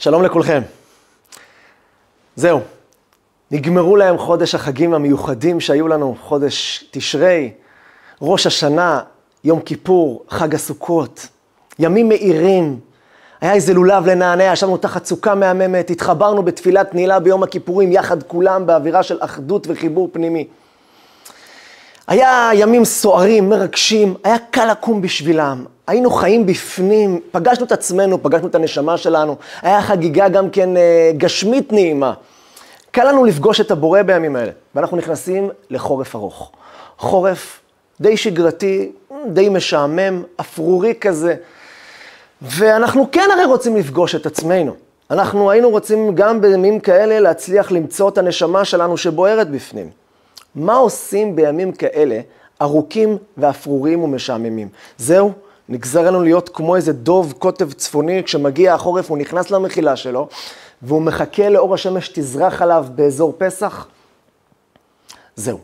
שלום לכולכם. זהו, נגמרו להם חודש החגים המיוחדים שהיו לנו, חודש תשרי, ראש השנה, יום כיפור, חג הסוכות, ימים מאירים. היה איזה לולב לנענע, ישבנו תחת סוכה מהממת, התחברנו בתפילת נעילה ביום הכיפורים, יחד כולם באווירה של אחדות וחיבור פנימי. היה ימים סוערים, מרגשים, היה קל לקום בשבילם. היינו חיים בפנים, פגשנו את עצמנו, פגשנו את הנשמה שלנו. היה חגיגה גם כן אה, גשמית נעימה. קל לנו לפגוש את הבורא בימים האלה, ואנחנו נכנסים לחורף ארוך. חורף די שגרתי, די משעמם, אפרורי כזה. ואנחנו כן הרי רוצים לפגוש את עצמנו. אנחנו היינו רוצים גם בימים כאלה להצליח למצוא את הנשמה שלנו שבוערת בפנים. מה עושים בימים כאלה ארוכים ואפרוריים ומשעממים? זהו, נגזר לנו להיות כמו איזה דוב קוטב צפוני, כשמגיע החורף הוא נכנס למחילה שלו, והוא מחכה לאור השמש תזרח עליו באזור פסח? זהו,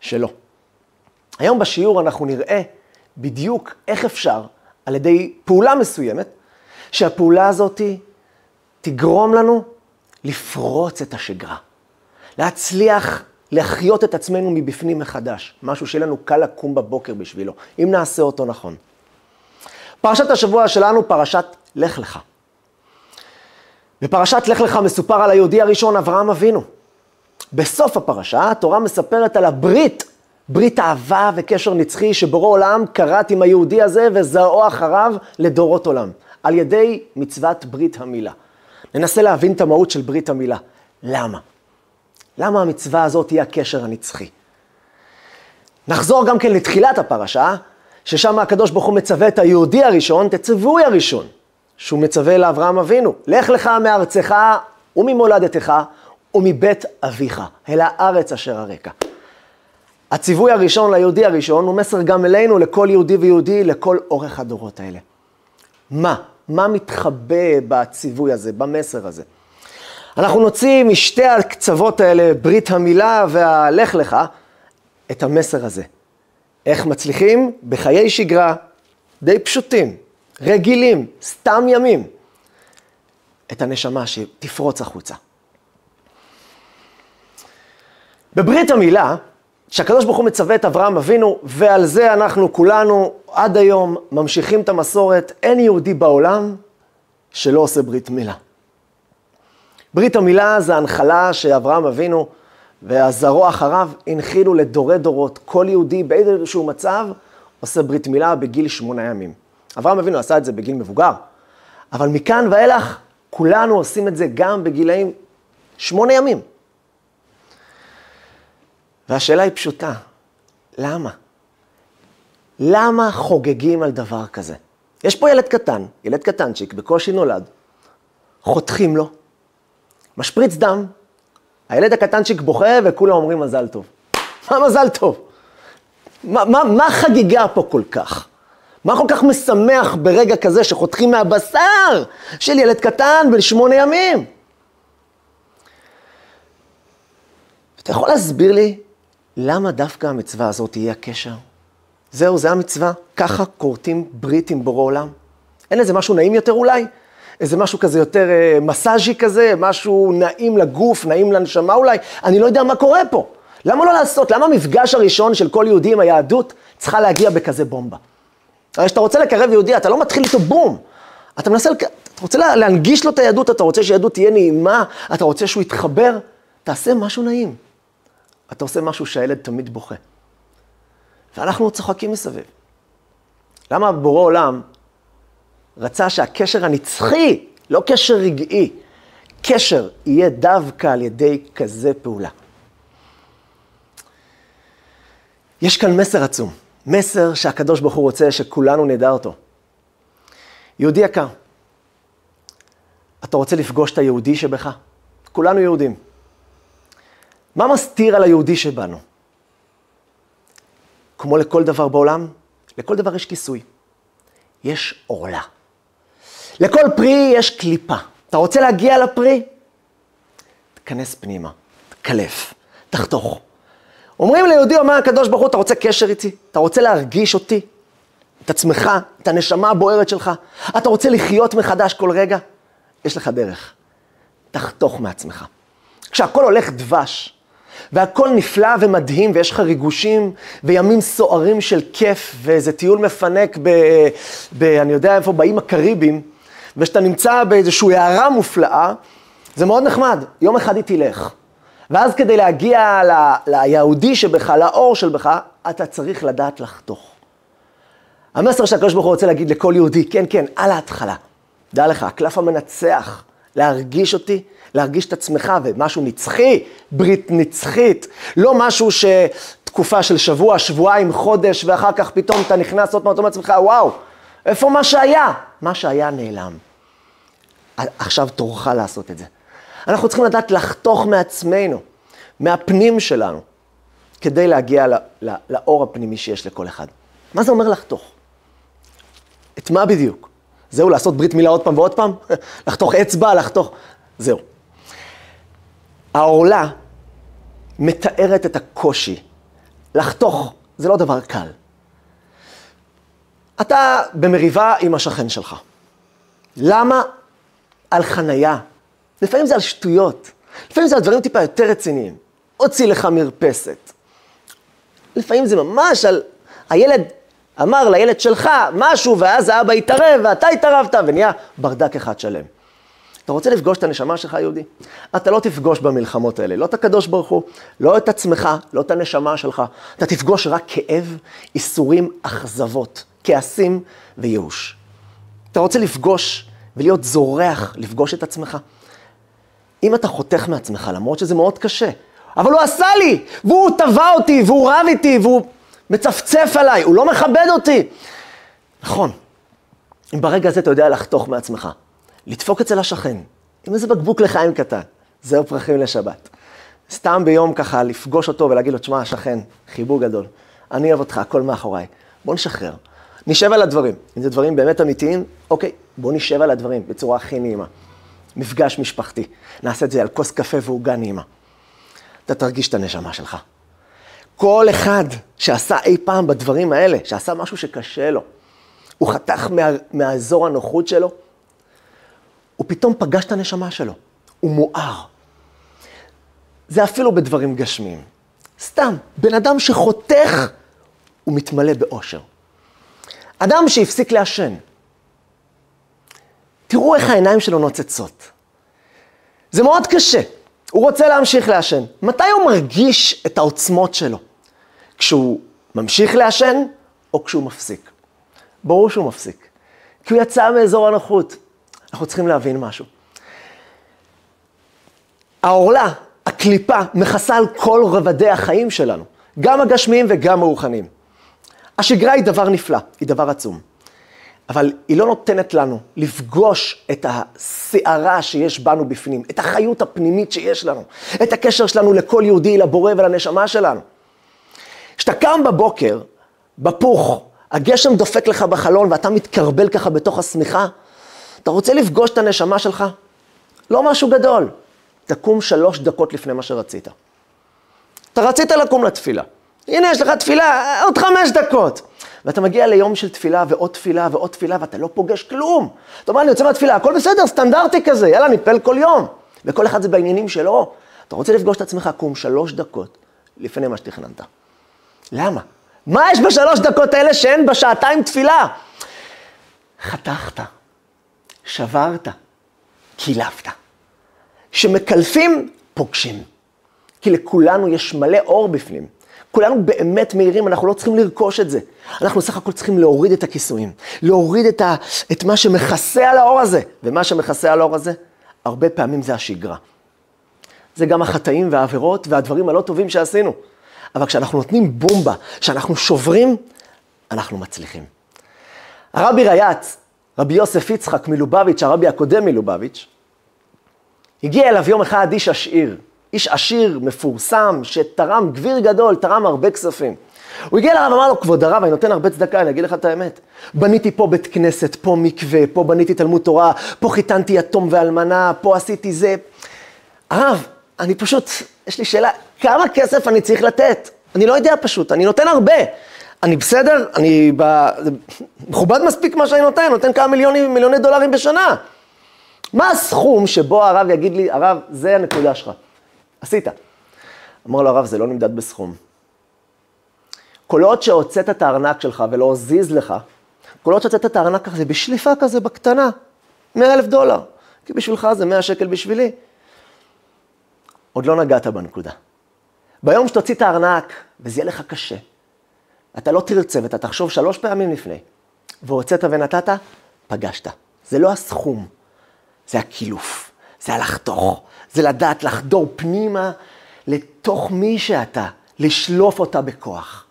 שלא. היום בשיעור אנחנו נראה בדיוק איך אפשר, על ידי פעולה מסוימת, שהפעולה הזאת תגרום לנו לפרוץ את השגרה. להצליח להחיות את עצמנו מבפנים מחדש, משהו שיהיה לנו קל לקום בבוקר בשבילו, אם נעשה אותו נכון. פרשת השבוע שלנו, פרשת לך לך. בפרשת לך לך מסופר על היהודי הראשון, אברהם אבינו. בסוף הפרשה, התורה מספרת על הברית, ברית אהבה וקשר נצחי שבורא עולם כרת עם היהודי הזה וזרעו אחריו לדורות עולם, על ידי מצוות ברית המילה. ננסה להבין את המהות של ברית המילה. למה? למה המצווה הזאת היא הקשר הנצחי? נחזור גם כן לתחילת הפרשה, ששם הקדוש ברוך הוא מצווה את היהודי הראשון, את הציווי הראשון, שהוא מצווה לאברהם אבינו, לך לך מארצך וממולדתך ומבית אביך, אל הארץ אשר הרקע. הציווי הראשון ליהודי הראשון הוא מסר גם אלינו, לכל יהודי ויהודי, לכל אורך הדורות האלה. מה? מה מתחבא בציווי הזה, במסר הזה? אנחנו נוציא משתי הקצוות האלה, ברית המילה והלך לך, את המסר הזה. איך מצליחים? בחיי שגרה די פשוטים, רגילים, סתם ימים, את הנשמה שתפרוץ החוצה. בברית המילה, שהקדוש ברוך הוא מצווה את אברהם אבינו, ועל זה אנחנו כולנו עד היום ממשיכים את המסורת, אין יהודי בעולם שלא עושה ברית מילה. ברית המילה זה הנחלה שאברהם אבינו והזרוע אחריו הנחילו לדורי דורות. כל יהודי באיזשהו מצב עושה ברית מילה בגיל שמונה ימים. אברהם אבינו עשה את זה בגיל מבוגר, אבל מכאן ואילך כולנו עושים את זה גם בגילאים שמונה ימים. והשאלה היא פשוטה, למה? למה חוגגים על דבר כזה? יש פה ילד קטן, ילד קטנצ'יק, בקושי נולד, חותכים לו, משפריץ דם, הילד הקטנצ'יק בוכה וכולם אומרים מזל טוב. מה מזל טוב? מה, מה, מה החגיגה פה כל כך? מה כל כך משמח ברגע כזה שחותכים מהבשר של ילד קטן בן שמונה ימים? אתה יכול להסביר לי למה דווקא המצווה הזאת היא הקשר? זהו, זה המצווה, ככה כורתים ברית עם בורא עולם. אין איזה משהו נעים יותר אולי? איזה משהו כזה יותר אה, מסאז'י כזה, משהו נעים לגוף, נעים לנשמה אולי, אני לא יודע מה קורה פה. למה לא לעשות? למה המפגש הראשון של כל יהודי עם היהדות צריכה להגיע בכזה בומבה? הרי כשאתה רוצה לקרב יהודי, אתה לא מתחיל איתו בום. אתה מנסה, אתה רוצה להנגיש לו את היהדות, אתה רוצה שיהדות תהיה נעימה, אתה רוצה שהוא יתחבר, תעשה משהו נעים. אתה עושה משהו שהילד תמיד בוכה. ואנחנו צוחקים מסביב. למה בורא עולם רצה שהקשר הנצחי, לא קשר רגעי, קשר יהיה דווקא על ידי כזה פעולה. יש כאן מסר עצום, מסר שהקדוש ברוך הוא רוצה שכולנו נדע אותו. יהודי יקר, אתה רוצה לפגוש את היהודי שבך? כולנו יהודים. מה מסתיר על היהודי שבנו? כמו לכל דבר בעולם, לכל דבר יש כיסוי. יש עורלה. לכל פרי יש קליפה. אתה רוצה להגיע לפרי? תיכנס פנימה, תקלף, תחתוך. אומרים ליהודי, אומר הקדוש ברוך הוא, אתה רוצה קשר איתי? אתה רוצה להרגיש אותי? את עצמך, את הנשמה הבוערת שלך? אתה רוצה לחיות מחדש כל רגע? יש לך דרך. תחתוך מעצמך. כשהכול הולך דבש, והכל נפלא ומדהים, ויש לך ריגושים וימים סוערים של כיף, ואיזה טיול מפנק ב... ב אני יודע איפה, באיים הקריביים, ושאתה נמצא באיזושהי הערה מופלאה, זה מאוד נחמד. יום אחד היא תלך. ואז כדי להגיע ל... ליהודי שבך, לאור שבך, אתה צריך לדעת לחתוך. המסר שהקדוש ברוך הוא רוצה להגיד לכל יהודי, כן, כן, על ההתחלה. דע לך, הקלף המנצח, להרגיש אותי, להרגיש את עצמך, ומשהו נצחי, ברית נצחית, לא משהו שתקופה של שבוע, שבועיים, חודש, ואחר כך פתאום אתה נכנס עוד פעם, אתה אומר לעצמך, וואו, איפה מה שהיה? מה שהיה נעלם. עכשיו תורך לעשות את זה. אנחנו צריכים לדעת לחתוך מעצמנו, מהפנים שלנו, כדי להגיע לא, לא, לאור הפנימי שיש לכל אחד. מה זה אומר לחתוך? את מה בדיוק? זהו, לעשות ברית מילה עוד פעם ועוד פעם? לחתוך אצבע, לחתוך... זהו. העורלה מתארת את הקושי. לחתוך זה לא דבר קל. אתה במריבה עם השכן שלך. למה על חנייה? לפעמים זה על שטויות. לפעמים זה על דברים טיפה יותר רציניים. הוציא לך מרפסת. לפעמים זה ממש על... הילד אמר לילד שלך משהו, ואז האבא התערב, ואתה התערבת, ונהיה ברדק אחד שלם. אתה רוצה לפגוש את הנשמה שלך, יהודי? אתה לא תפגוש במלחמות האלה, לא את הקדוש ברוך הוא, לא את עצמך, לא את הנשמה שלך. אתה תפגוש רק כאב, איסורים, אכזבות, כעסים וייאוש. אתה רוצה לפגוש ולהיות זורח, לפגוש את עצמך? אם אתה חותך מעצמך, למרות שזה מאוד קשה, אבל הוא עשה לי, והוא תבע אותי, והוא רב איתי, והוא מצפצף עליי, הוא לא מכבד אותי. נכון, אם ברגע הזה אתה יודע לחתוך מעצמך, לדפוק אצל השכן, עם איזה בקבוק לחיים קטן, זהו פרחים לשבת. סתם ביום ככה לפגוש אותו ולהגיד לו, תשמע, השכן, חיבור גדול, אני אוהב אותך, הכל מאחוריי. בוא נשחרר. נשב על הדברים. אם זה דברים באמת אמיתיים, אוקיי, בוא נשב על הדברים בצורה הכי נעימה. מפגש משפחתי. נעשה את זה על כוס קפה ועוגה נעימה. אתה תרגיש את הנשמה שלך. כל אחד שעשה אי פעם בדברים האלה, שעשה משהו שקשה לו, הוא חתך מה, מהאזור הנוחות שלו, הוא פתאום פגש את הנשמה שלו, הוא מואר. זה אפילו בדברים גשמיים. סתם, בן אדם שחותך, הוא מתמלא באושר. אדם שהפסיק לעשן, תראו איך העיניים שלו נוצצות. זה מאוד קשה, הוא רוצה להמשיך לעשן. מתי הוא מרגיש את העוצמות שלו? כשהוא ממשיך לעשן או כשהוא מפסיק? ברור שהוא מפסיק, כי הוא יצא מאזור הנוחות. אנחנו צריכים להבין משהו. העורלה, הקליפה, מכסה על כל רבדי החיים שלנו, גם הגשמיים וגם הרוחניים. השגרה היא דבר נפלא, היא דבר עצום. אבל היא לא נותנת לנו לפגוש את הסערה שיש בנו בפנים, את החיות הפנימית שיש לנו, את הקשר שלנו לכל יהודי, לבורא ולנשמה שלנו. כשאתה קם בבוקר, בפוך, הגשם דופק לך בחלון ואתה מתקרבל ככה בתוך השמיכה, אתה רוצה לפגוש את הנשמה שלך? לא משהו גדול. תקום שלוש דקות לפני מה שרצית. אתה רצית לקום לתפילה. הנה, יש לך תפילה, עוד חמש דקות. ואתה מגיע ליום של תפילה ועוד תפילה ועוד תפילה, ואתה לא פוגש כלום. אתה אומר, אני יוצא מהתפילה, הכל בסדר, סטנדרטי כזה, יאללה, נתפלל כל יום. וכל אחד זה בעניינים שלו. אתה רוצה לפגוש את עצמך, קום שלוש דקות לפני מה שתכננת. למה? מה יש בשלוש דקות האלה שאין בשעתיים תפילה? חתכת, שברת, קילפת. כשמקלפים, פוגשים. כי לכולנו יש מלא אור בפנים. כולנו באמת מהירים, אנחנו לא צריכים לרכוש את זה. אנחנו סך הכל צריכים להוריד את הכיסויים, להוריד את, ה, את מה שמכסה על האור הזה. ומה שמכסה על האור הזה, הרבה פעמים זה השגרה. זה גם החטאים והעבירות והדברים הלא טובים שעשינו. אבל כשאנחנו נותנים בומבה, כשאנחנו שוברים, אנחנו מצליחים. הרבי ריאץ, רבי יוסף יצחק מלובביץ', הרבי הקודם מלובביץ', הגיע אליו יום אחד איש עשיר, איש עשיר, מפורסם, שתרם גביר גדול, תרם הרבה כספים. הוא הגיע לרב, אמר לו, כבוד הרב, אני נותן הרבה צדקה, אני אגיד לך את האמת. בניתי פה בית כנסת, פה מקווה, פה בניתי תלמוד תורה, פה חיתנתי יתום ואלמנה, פה עשיתי זה. הרב, אני פשוט, יש לי שאלה, כמה כסף אני צריך לתת? אני לא יודע פשוט, אני נותן הרבה. אני בסדר? אני ב... מכובד מספיק מה שאני נותן, נותן כמה מיליונים, מיליוני דולרים בשנה. מה הסכום שבו הרב יגיד לי, הרב, זה הנקודה שלך. עשית. אמר לו הרב, זה לא נמדד בסכום. כל עוד שהוצאת את הארנק שלך ולא הזיז לך, כל עוד שהוצאת את הארנק הזה בשליפה כזה בקטנה, 100 אלף דולר, כי בשבילך זה 100 שקל בשבילי. עוד לא נגעת בנקודה. ביום שתוציא את הארנק, וזה יהיה לך קשה, אתה לא תרצה ואתה תחשוב שלוש פעמים לפני, והוצאת ונתת, פגשת. זה לא הסכום, זה הקילוף, זה הלחתוך, זה לדעת לחדור פנימה לתוך מי שאתה, לשלוף אותה בכוח.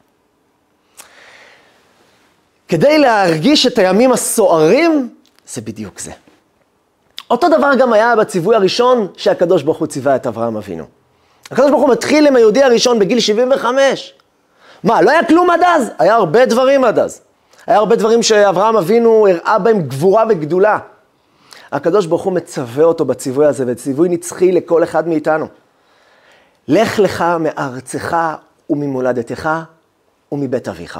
כדי להרגיש את הימים הסוערים, זה בדיוק זה. אותו דבר גם היה בציווי הראשון שהקדוש ברוך הוא ציווה את אברהם אבינו. הקדוש ברוך הוא מתחיל עם היהודי הראשון בגיל 75. מה, לא היה כלום עד אז? היה הרבה דברים עד אז. היה הרבה דברים שאברהם אבינו הראה בהם גבורה וגדולה. הקדוש ברוך הוא מצווה אותו בציווי הזה, וציווי נצחי לכל אחד מאיתנו. לך לך מארצך וממולדתך ומבית אביך.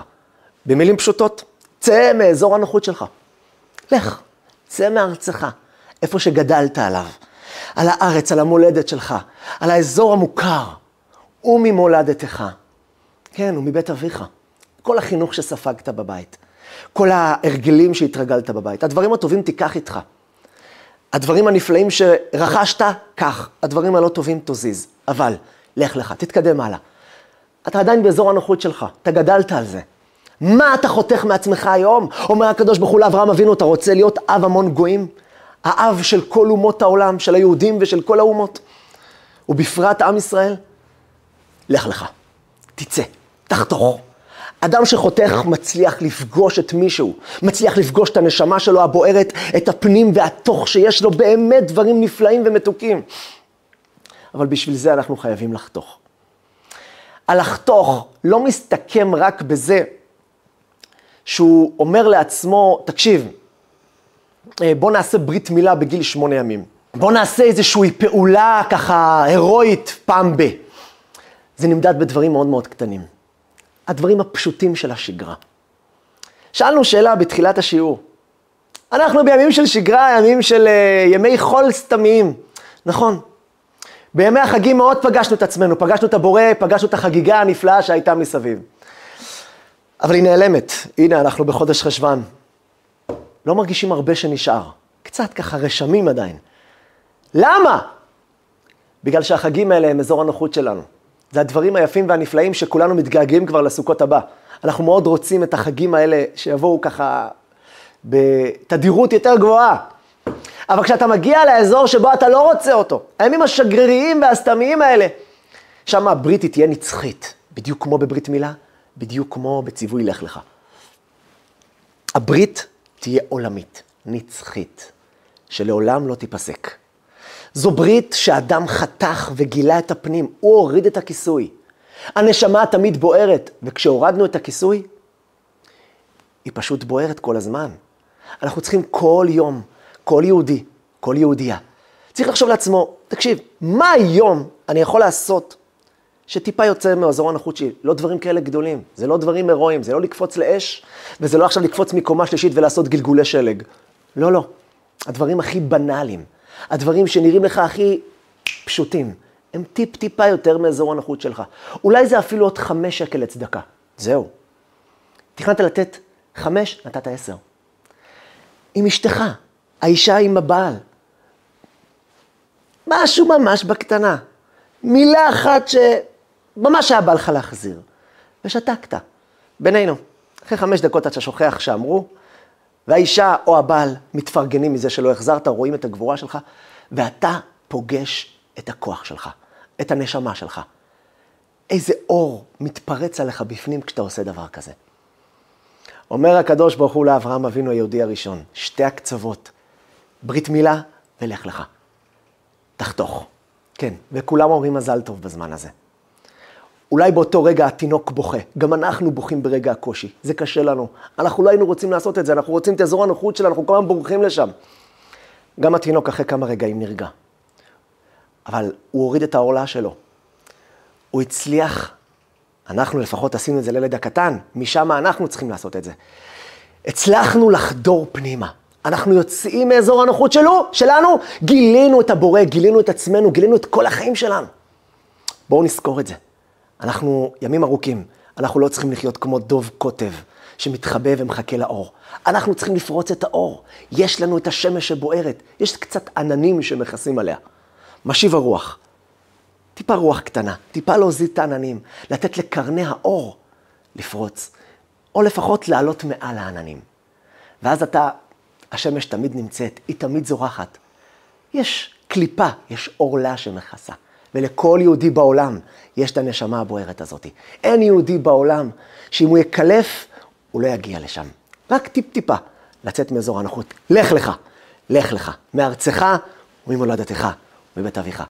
במילים פשוטות, צא מאזור הנוחות שלך. לך, צא מארצך, איפה שגדלת עליו, על הארץ, על המולדת שלך, על האזור המוכר, וממולדתך. כן, ומבית אביך. כל החינוך שספגת בבית, כל ההרגלים שהתרגלת בבית, הדברים הטובים תיקח איתך. הדברים הנפלאים שרכשת, קח. הדברים הלא טובים, תזיז. אבל, לך לך, תתקדם הלאה. אתה עדיין באזור הנוחות שלך, אתה גדלת על זה. מה אתה חותך מעצמך היום? אומר הקדוש ברוך הוא לאברהם אבינו, אתה רוצה להיות אב המון גויים? האב של כל אומות העולם, של היהודים ושל כל האומות, ובפרט עם ישראל? לך לך, תצא, תחתוך. אדם שחותך מצליח לפגוש את מישהו, מצליח לפגוש את הנשמה שלו הבוערת, את הפנים והתוך שיש לו באמת דברים נפלאים ומתוקים. אבל בשביל זה אנחנו חייבים לחתוך. הלחתוך לא מסתכם רק בזה שהוא אומר לעצמו, תקשיב, אה, בוא נעשה ברית מילה בגיל שמונה ימים. בוא נעשה איזושהי פעולה ככה הירואית פעם ב. זה נמדד בדברים מאוד מאוד קטנים. הדברים הפשוטים של השגרה. שאלנו שאלה בתחילת השיעור. אנחנו בימים של שגרה, ימים של uh, ימי חול סתמיים. נכון. בימי החגים מאוד פגשנו את עצמנו, פגשנו את הבורא, פגשנו את החגיגה הנפלאה שהייתה מסביב. אבל היא נעלמת. הנה, אנחנו בחודש חשוון. לא מרגישים הרבה שנשאר. קצת ככה רשמים עדיין. למה? בגלל שהחגים האלה הם אזור הנוחות שלנו. זה הדברים היפים והנפלאים שכולנו מתגעגעים כבר לסוכות הבא. אנחנו מאוד רוצים את החגים האלה שיבואו ככה בתדירות יותר גבוהה. אבל כשאתה מגיע לאזור שבו אתה לא רוצה אותו, הימים השגריריים והסתמיים האלה, שם הברית היא תהיה נצחית, בדיוק כמו בברית מילה, בדיוק כמו בציווי לך לך. הברית תהיה עולמית, נצחית, שלעולם לא תיפסק. זו ברית שאדם חתך וגילה את הפנים, הוא הוריד את הכיסוי. הנשמה תמיד בוערת, וכשהורדנו את הכיסוי, היא פשוט בוערת כל הזמן. אנחנו צריכים כל יום, כל יהודי, כל יהודייה, צריך לחשוב לעצמו, תקשיב, מה היום אני יכול לעשות שטיפה יוצא מאזור הנוחות שלי? לא דברים כאלה גדולים, זה לא דברים הירואיים, זה לא לקפוץ לאש, וזה לא עכשיו לקפוץ מקומה שלישית ולעשות גלגולי שלג. לא, לא. הדברים הכי בנאליים, הדברים שנראים לך הכי פשוטים, הם טיפ-טיפה יותר מאזור הנוחות שלך. אולי זה אפילו עוד חמש שקל לצדקה. זהו. תכננת לתת חמש, נתת עשר. עם אשתך, האישה עם הבעל. משהו ממש בקטנה. מילה אחת שממש היה בא לך להחזיר. ושתקת. בינינו, אחרי חמש דקות אתה שוכח שאמרו, והאישה או הבעל מתפרגנים מזה שלא החזרת, רואים את הגבורה שלך, ואתה פוגש את הכוח שלך, את הנשמה שלך. איזה אור מתפרץ עליך בפנים כשאתה עושה דבר כזה. אומר הקדוש ברוך הוא לאברהם אבינו היהודי הראשון, שתי הקצוות, ברית מילה ולך לך. תחתוך. כן, וכולם אומרים מזל טוב בזמן הזה. אולי באותו רגע התינוק בוכה, גם אנחנו בוכים ברגע הקושי, זה קשה לנו. אנחנו לא היינו רוצים לעשות את זה, אנחנו רוצים את אזור הנוחות שלנו, אנחנו כל הזמן בורחים לשם. גם התינוק אחרי כמה רגעים נרגע. אבל הוא הוריד את העורלה שלו. הוא הצליח, אנחנו לפחות עשינו את זה לילד הקטן, משם אנחנו צריכים לעשות את זה. הצלחנו לחדור פנימה. אנחנו יוצאים מאזור הנוחות שלו, שלנו, גילינו את הבורא, גילינו את עצמנו, גילינו את כל החיים שלנו. בואו נזכור את זה. אנחנו ימים ארוכים, אנחנו לא צריכים לחיות כמו דוב קוטב, שמתחבא ומחכה לאור. אנחנו צריכים לפרוץ את האור. יש לנו את השמש שבוערת, יש קצת עננים שמכסים עליה. משיב הרוח. טיפה רוח קטנה, טיפה להוזיז את העננים, לתת לקרני האור לפרוץ, או לפחות לעלות מעל העננים. ואז אתה, השמש תמיד נמצאת, היא תמיד זורחת. יש קליפה, יש עורלה שמכסה. ולכל יהודי בעולם יש את הנשמה הבוערת הזאת. אין יהודי בעולם שאם הוא יקלף, הוא לא יגיע לשם. רק טיפ-טיפה לצאת מאזור הנוחות. לך לך, לך לך, מארצך וממולדתך, מבית אביך.